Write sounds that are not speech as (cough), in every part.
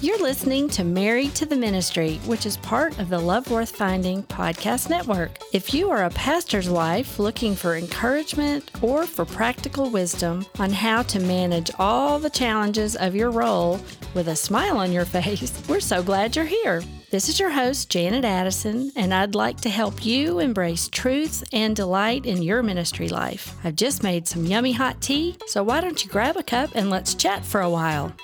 You're listening to Married to the Ministry, which is part of the Love Worth Finding podcast network. If you are a pastor's wife looking for encouragement or for practical wisdom on how to manage all the challenges of your role with a smile on your (laughs) face, we're so glad you're here. This is your host, Janet Addison, and I'd like to help you embrace truth and delight in your ministry life. I've just made some yummy hot tea, so why don't you grab a cup and let's chat for a while?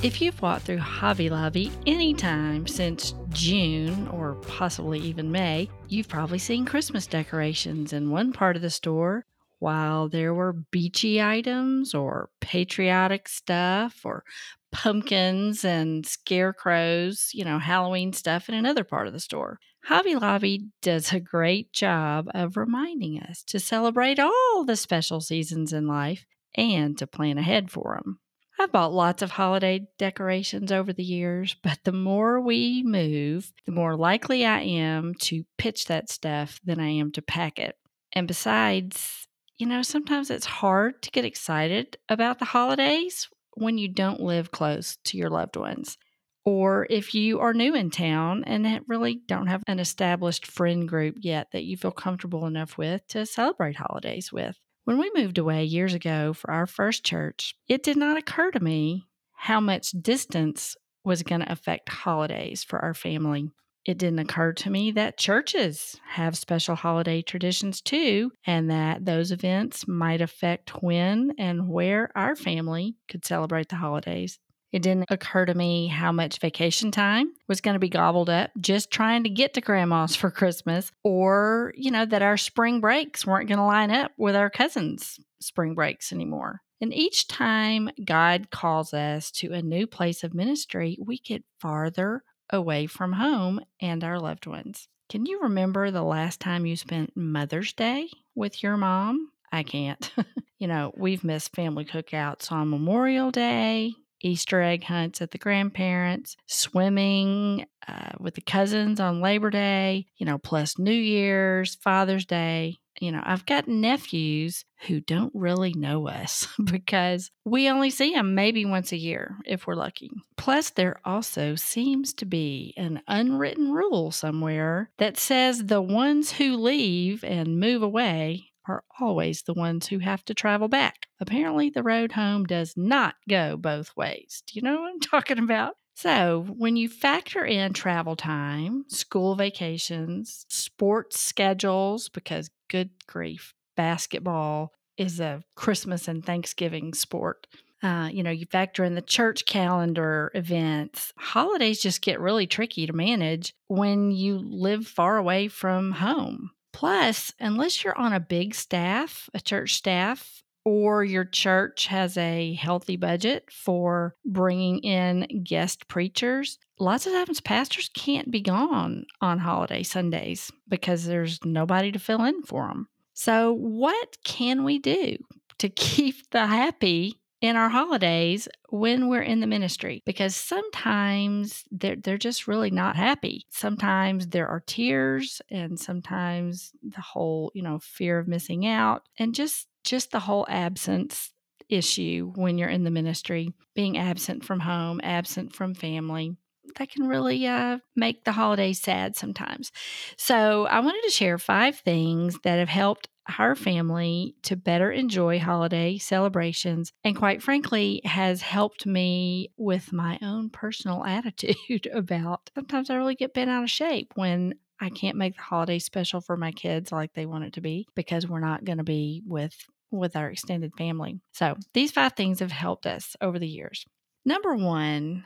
If you've walked through Hobby Lobby anytime since June or possibly even May, you've probably seen Christmas decorations in one part of the store, while there were beachy items or patriotic stuff or pumpkins and scarecrows, you know, Halloween stuff in another part of the store. Hobby Lobby does a great job of reminding us to celebrate all the special seasons in life and to plan ahead for them. I've bought lots of holiday decorations over the years, but the more we move, the more likely I am to pitch that stuff than I am to pack it. And besides, you know, sometimes it's hard to get excited about the holidays when you don't live close to your loved ones. Or if you are new in town and really don't have an established friend group yet that you feel comfortable enough with to celebrate holidays with. When we moved away years ago for our first church, it did not occur to me how much distance was going to affect holidays for our family. It didn't occur to me that churches have special holiday traditions too, and that those events might affect when and where our family could celebrate the holidays. It didn't occur to me how much vacation time was going to be gobbled up just trying to get to grandma's for Christmas, or, you know, that our spring breaks weren't going to line up with our cousins' spring breaks anymore. And each time God calls us to a new place of ministry, we get farther away from home and our loved ones. Can you remember the last time you spent Mother's Day with your mom? I can't. (laughs) you know, we've missed family cookouts on Memorial Day, Easter egg hunts at the grandparents, swimming uh, with the cousins on Labor Day, you know, plus New Year's, Father's Day. You know, I've got nephews who don't really know us (laughs) because we only see them maybe once a year if we're lucky. Plus, there also seems to be an unwritten rule somewhere that says the ones who leave and move away are always the ones who have to travel back. Apparently, the road home does not go both ways. Do you know what I'm (laughs) talking about? So, when you factor in travel time, school vacations, sports schedules, because good grief, basketball is a Christmas and Thanksgiving sport. Uh, you know, you factor in the church calendar events. Holidays just get really tricky to manage when you live far away from home. Plus, unless you're on a big staff, a church staff, or your church has a healthy budget for bringing in guest preachers, lots of times pastors can't be gone on holiday Sundays because there's nobody to fill in for them. So, what can we do to keep the happy in our holidays when we're in the ministry because sometimes they're, they're just really not happy. Sometimes there are tears and sometimes the whole, you know, fear of missing out and just just the whole absence issue when you're in the ministry, being absent from home, absent from family. That can really uh, make the holidays sad sometimes. So, I wanted to share five things that have helped our family to better enjoy holiday celebrations and quite frankly has helped me with my own personal (laughs) attitude about sometimes I really get bent out of shape when I can't make the holiday special for my kids like they want it to be because we're not going to be with with our extended family. So, these five things have helped us over the years. Number 1,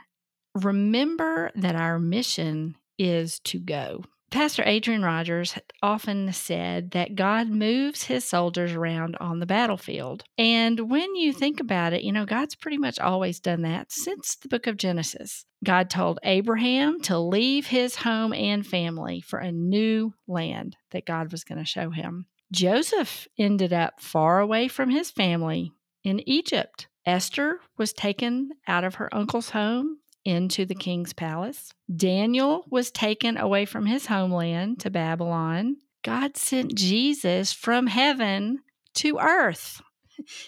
remember that our mission is to go. Pastor Adrian Rogers often said that God moves his soldiers around on the battlefield. And when you think about it, you know, God's pretty much always done that since the book of Genesis. God told Abraham to leave his home and family for a new land that God was going to show him. Joseph ended up far away from his family in Egypt. Esther was taken out of her uncle's home into the king's palace. Daniel was taken away from his homeland to Babylon. God sent Jesus from heaven to earth.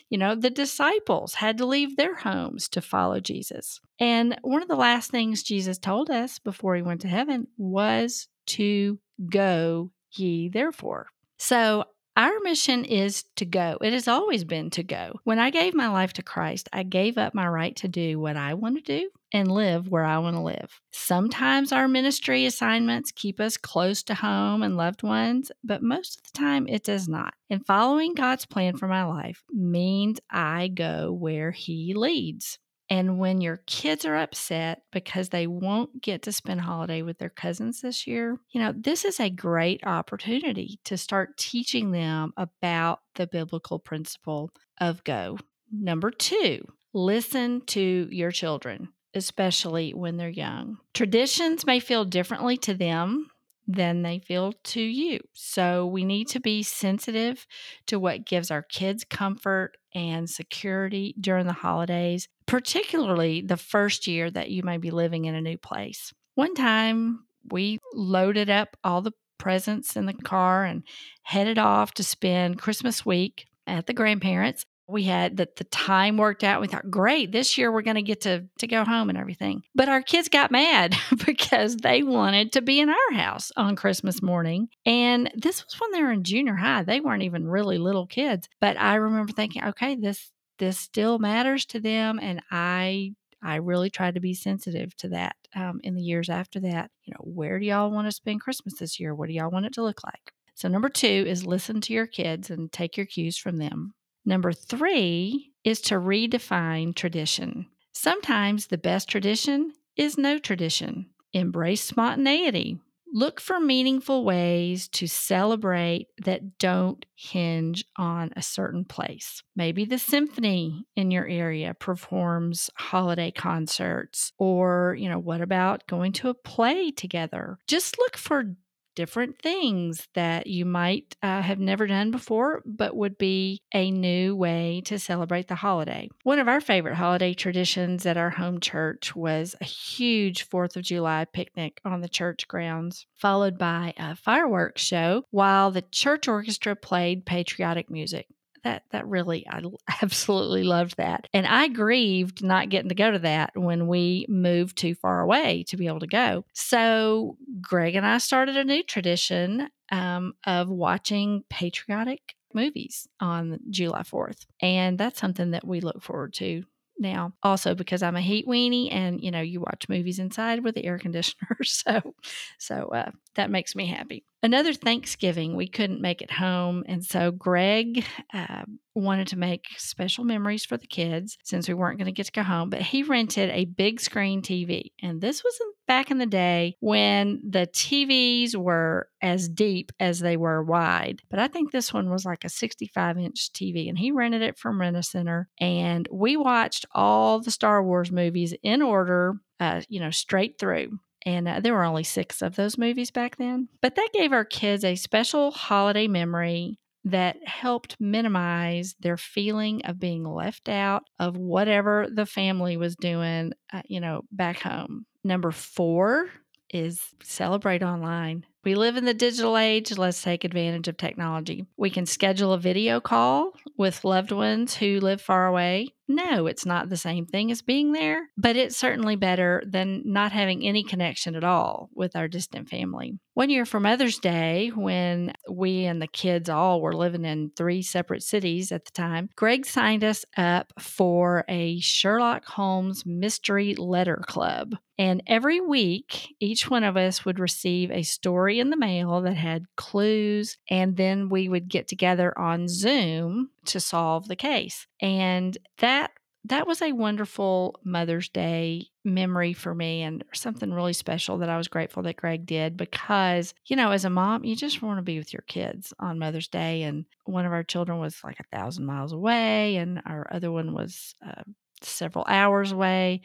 you know, the disciples had to leave their homes to follow Jesus. And one of the last things Jesus told us before he went to heaven was to go ye therefore. So our mission is to go. It has always been to go. When I gave my life to Christ, I gave up my right to do what I want to do and live where I want to live. Sometimes our ministry assignments keep us close to home and loved ones, but most of the time it does not. And following God's plan for my life means I go where He leads. And when your kids are upset because they won't get to spend holiday with their cousins this year, you know, this is a great opportunity to start teaching them about the biblical principle of go. Number two, listen to your children, especially when they're young. Traditions may feel differently to them than they feel to you. So we need to be sensitive to what gives our kids comfort and security during the holidays, particularly the first year that you may be living in a new place. One time we loaded up all the presents in the car and headed off to spend Christmas week at the grandparents we had that the time worked out. We thought, great, this year we're going to get to to go home and everything. But our kids got mad (laughs) because they wanted to be in our house on Christmas morning. And this was when they were in junior high. They weren't even really little kids. But I remember thinking, okay, this this still matters to them, and I I really tried to be sensitive to that um, in the years after that. You know, where do y'all want to spend Christmas this year? What do y'all want it to look like? So, number two is listen to your kids and take your cues from them. Number three is to redefine tradition. Sometimes the best tradition is no tradition. Embrace spontaneity. Look for meaningful ways to celebrate that don't hinge on a certain place. Maybe the symphony in your area performs holiday concerts, or, you know, what about going to a play together? Just look for different things that you might uh, have never done before, but would be a new way to celebrate the holiday. One of our favorite holiday traditions at our home church was a huge 4th of July picnic on the church grounds, followed by a fireworks show while the church orchestra played patriotic music that that really I (laughs) absolutely loved that. And I grieved not getting to go to that when we moved too far away to be able to go. So Greg and I started a new tradition um, of watching patriotic movies on July 4th. And that's something that we look forward to now also because i'm a heat weenie and you know you watch movies inside with the air conditioner (laughs) so so uh, that makes me happy another thanksgiving we couldn't make it home and so greg uh, wanted to make special memories for the kids since we weren't going to get to go home but he rented a big screen tv and this was back in the day when the TVs were as deep as they were wide. But I think this one was like a 65 inch TV, and he rented it from Rent a Center. And we watched all the Star Wars movies in order, uh, you know, straight through. And uh, there were only six of those movies back then. But that gave our kids a special holiday memory that helped minimize their feeling of being left out of whatever the family was doing, uh, you know, back home. Number four is celebrate online. We live in the digital age. Let's take advantage of technology. We can schedule a video call with loved ones who live far away. No, it's not the same thing as being there, but it's certainly better than not having any connection at all with our distant family. One year for Mother's Day, when we and the kids all were living in three separate cities at the time, Greg signed us up for a Sherlock Holmes Mystery Letter Club. And every week, each one of us would receive a story in the mail that had clues, and then we would get together on Zoom to solve the case. And that that was a wonderful Mother's Day memory for me and something really special that I was grateful that Greg did because, you know, as a mom, you just want to be with your kids on Mother's Day. And one of our children was like a thousand miles away, and our other one was uh, several hours away.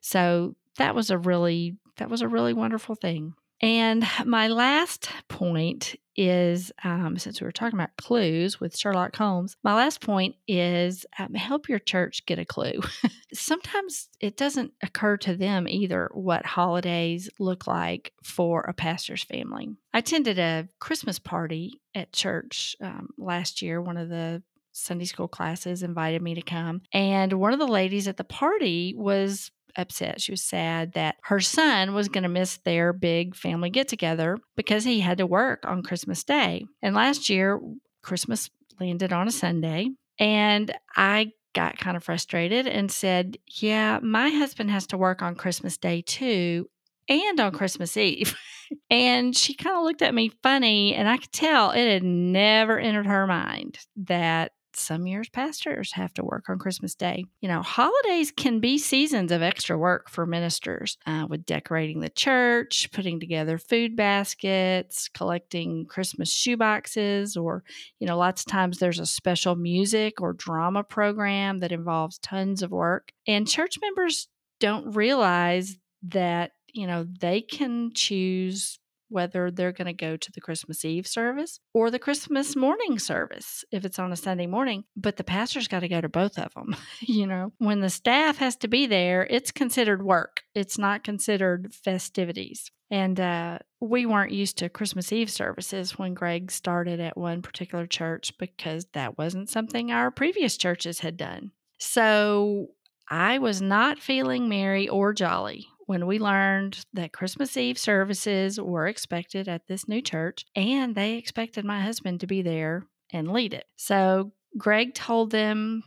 So that was a really, that was a really wonderful thing. And my last point is um, since we were talking about clues with Sherlock Holmes, my last point is um, help your church get a clue. (laughs) Sometimes it doesn't occur to them either what holidays look like for a pastor's family. I attended a Christmas party at church um, last year, one of the Sunday school classes invited me to come. And one of the ladies at the party was upset. She was sad that her son was going to miss their big family get together because he had to work on Christmas Day. And last year, Christmas landed on a Sunday. And I got kind of frustrated and said, Yeah, my husband has to work on Christmas Day too and on Christmas Eve. (laughs) and she kind of looked at me funny, and I could tell it had never entered her mind that some years pastors have to work on Christmas Day. You know, holidays can be seasons of extra work for ministers uh, with decorating the church, putting together food baskets, collecting Christmas shoeboxes, or, you know, lots of times there's a special music or drama program that involves tons of work. And church members don't realize that, you know, they can choose whether they're going to go to the Christmas Eve service or the Christmas morning service if it's on a Sunday morning. But the pastor's got to go to both of them. (laughs) you know, when the staff has to be there, it's considered work, it's not considered festivities. And uh, we weren't used to Christmas Eve services when Greg started at one particular church because that wasn't something our previous churches had done. So I was not feeling merry or jolly when we learned that Christmas Eve services were expected at this new church and they expected my husband to be there and lead it. So Greg told them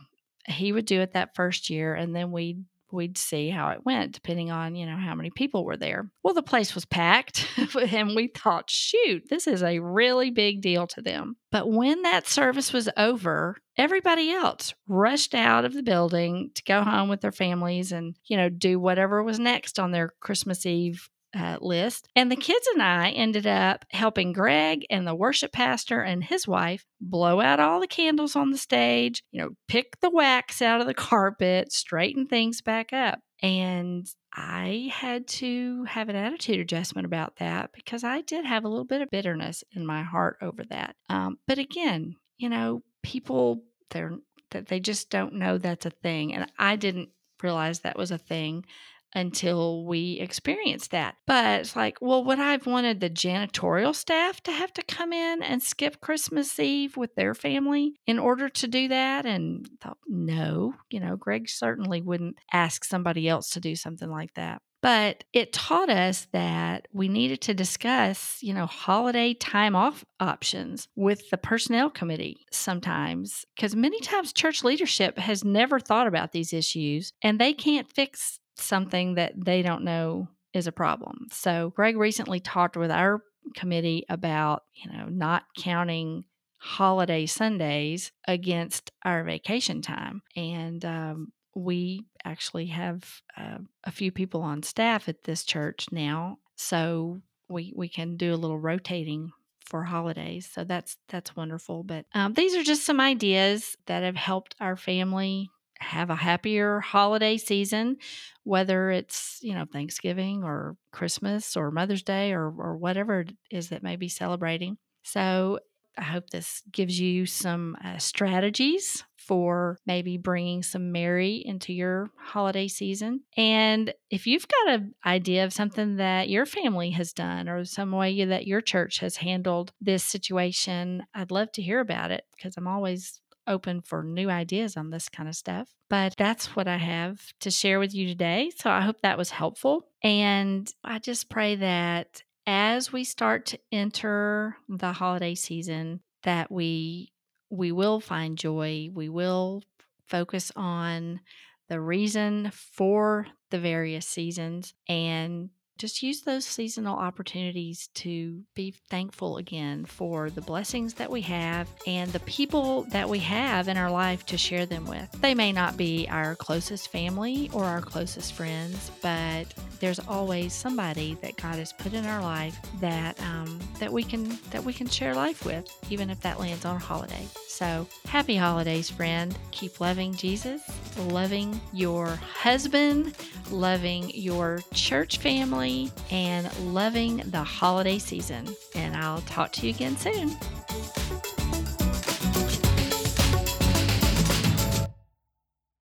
he would do it that first year and then we'd we'd see how it went depending on you know how many people were there. Well the place was packed (laughs) and we thought shoot this is a really big deal to them. But when that service was over everybody else rushed out of the building to go home with their families and you know do whatever was next on their christmas eve uh, list. And the kids and I ended up helping Greg and the worship pastor and his wife blow out all the candles on the stage, you know, pick the wax out of the (laughs) carpet, straighten things back up. And I had to have an attitude adjustment about that because I did have a little bit of bitterness in my heart over that. Um, but again, you know, people they're that they just don't know that's a thing, and I didn't realize that was a thing until we experienced that. But it's like, well, would I have wanted the janitorial staff to have to come in and skip Christmas Eve with their family in order to do that? And thought, no, you know, Greg certainly wouldn't ask somebody else to do something like that. But it taught us that we needed to discuss, you know, holiday time off options with the personnel committee sometimes, because many times church leadership has never thought about these issues and they can't fix something that they don't know is a problem. So Greg recently talked with our committee about, you know, not counting holiday Sundays against our vacation time. And um, we actually have uh, a few people on staff at this church now. So we, we can do a little rotating for holidays. So that's that's wonderful. But um, these are just some ideas that have helped our family have a happier holiday season, whether it's, you know, Thanksgiving or Christmas or Mother's Day or, or whatever it is that may be celebrating. So I hope this gives you some uh, strategies for maybe bringing some merry into your holiday season. And if you've got an idea of something that your family has done or some way that your church has handled this situation, I'd love to hear about it because I'm always open for new ideas on this kind of stuff. But that's what I have to share with you today. So I hope that was helpful. And I just pray that as we start to enter the holiday season, that we we will find joy. We will focus on the reason for the various seasons and just use those seasonal opportunities to be thankful again for the blessings that we have and the people that we have in our life to share them with. They may not be our closest family or our closest friends, but there's always somebody that God has put in our life that um, that we can that we can share life with, even if that lands on a holiday. So happy holidays, friend! Keep loving Jesus, loving your husband, loving your church family, and loving the holiday season. And I'll talk to you again soon.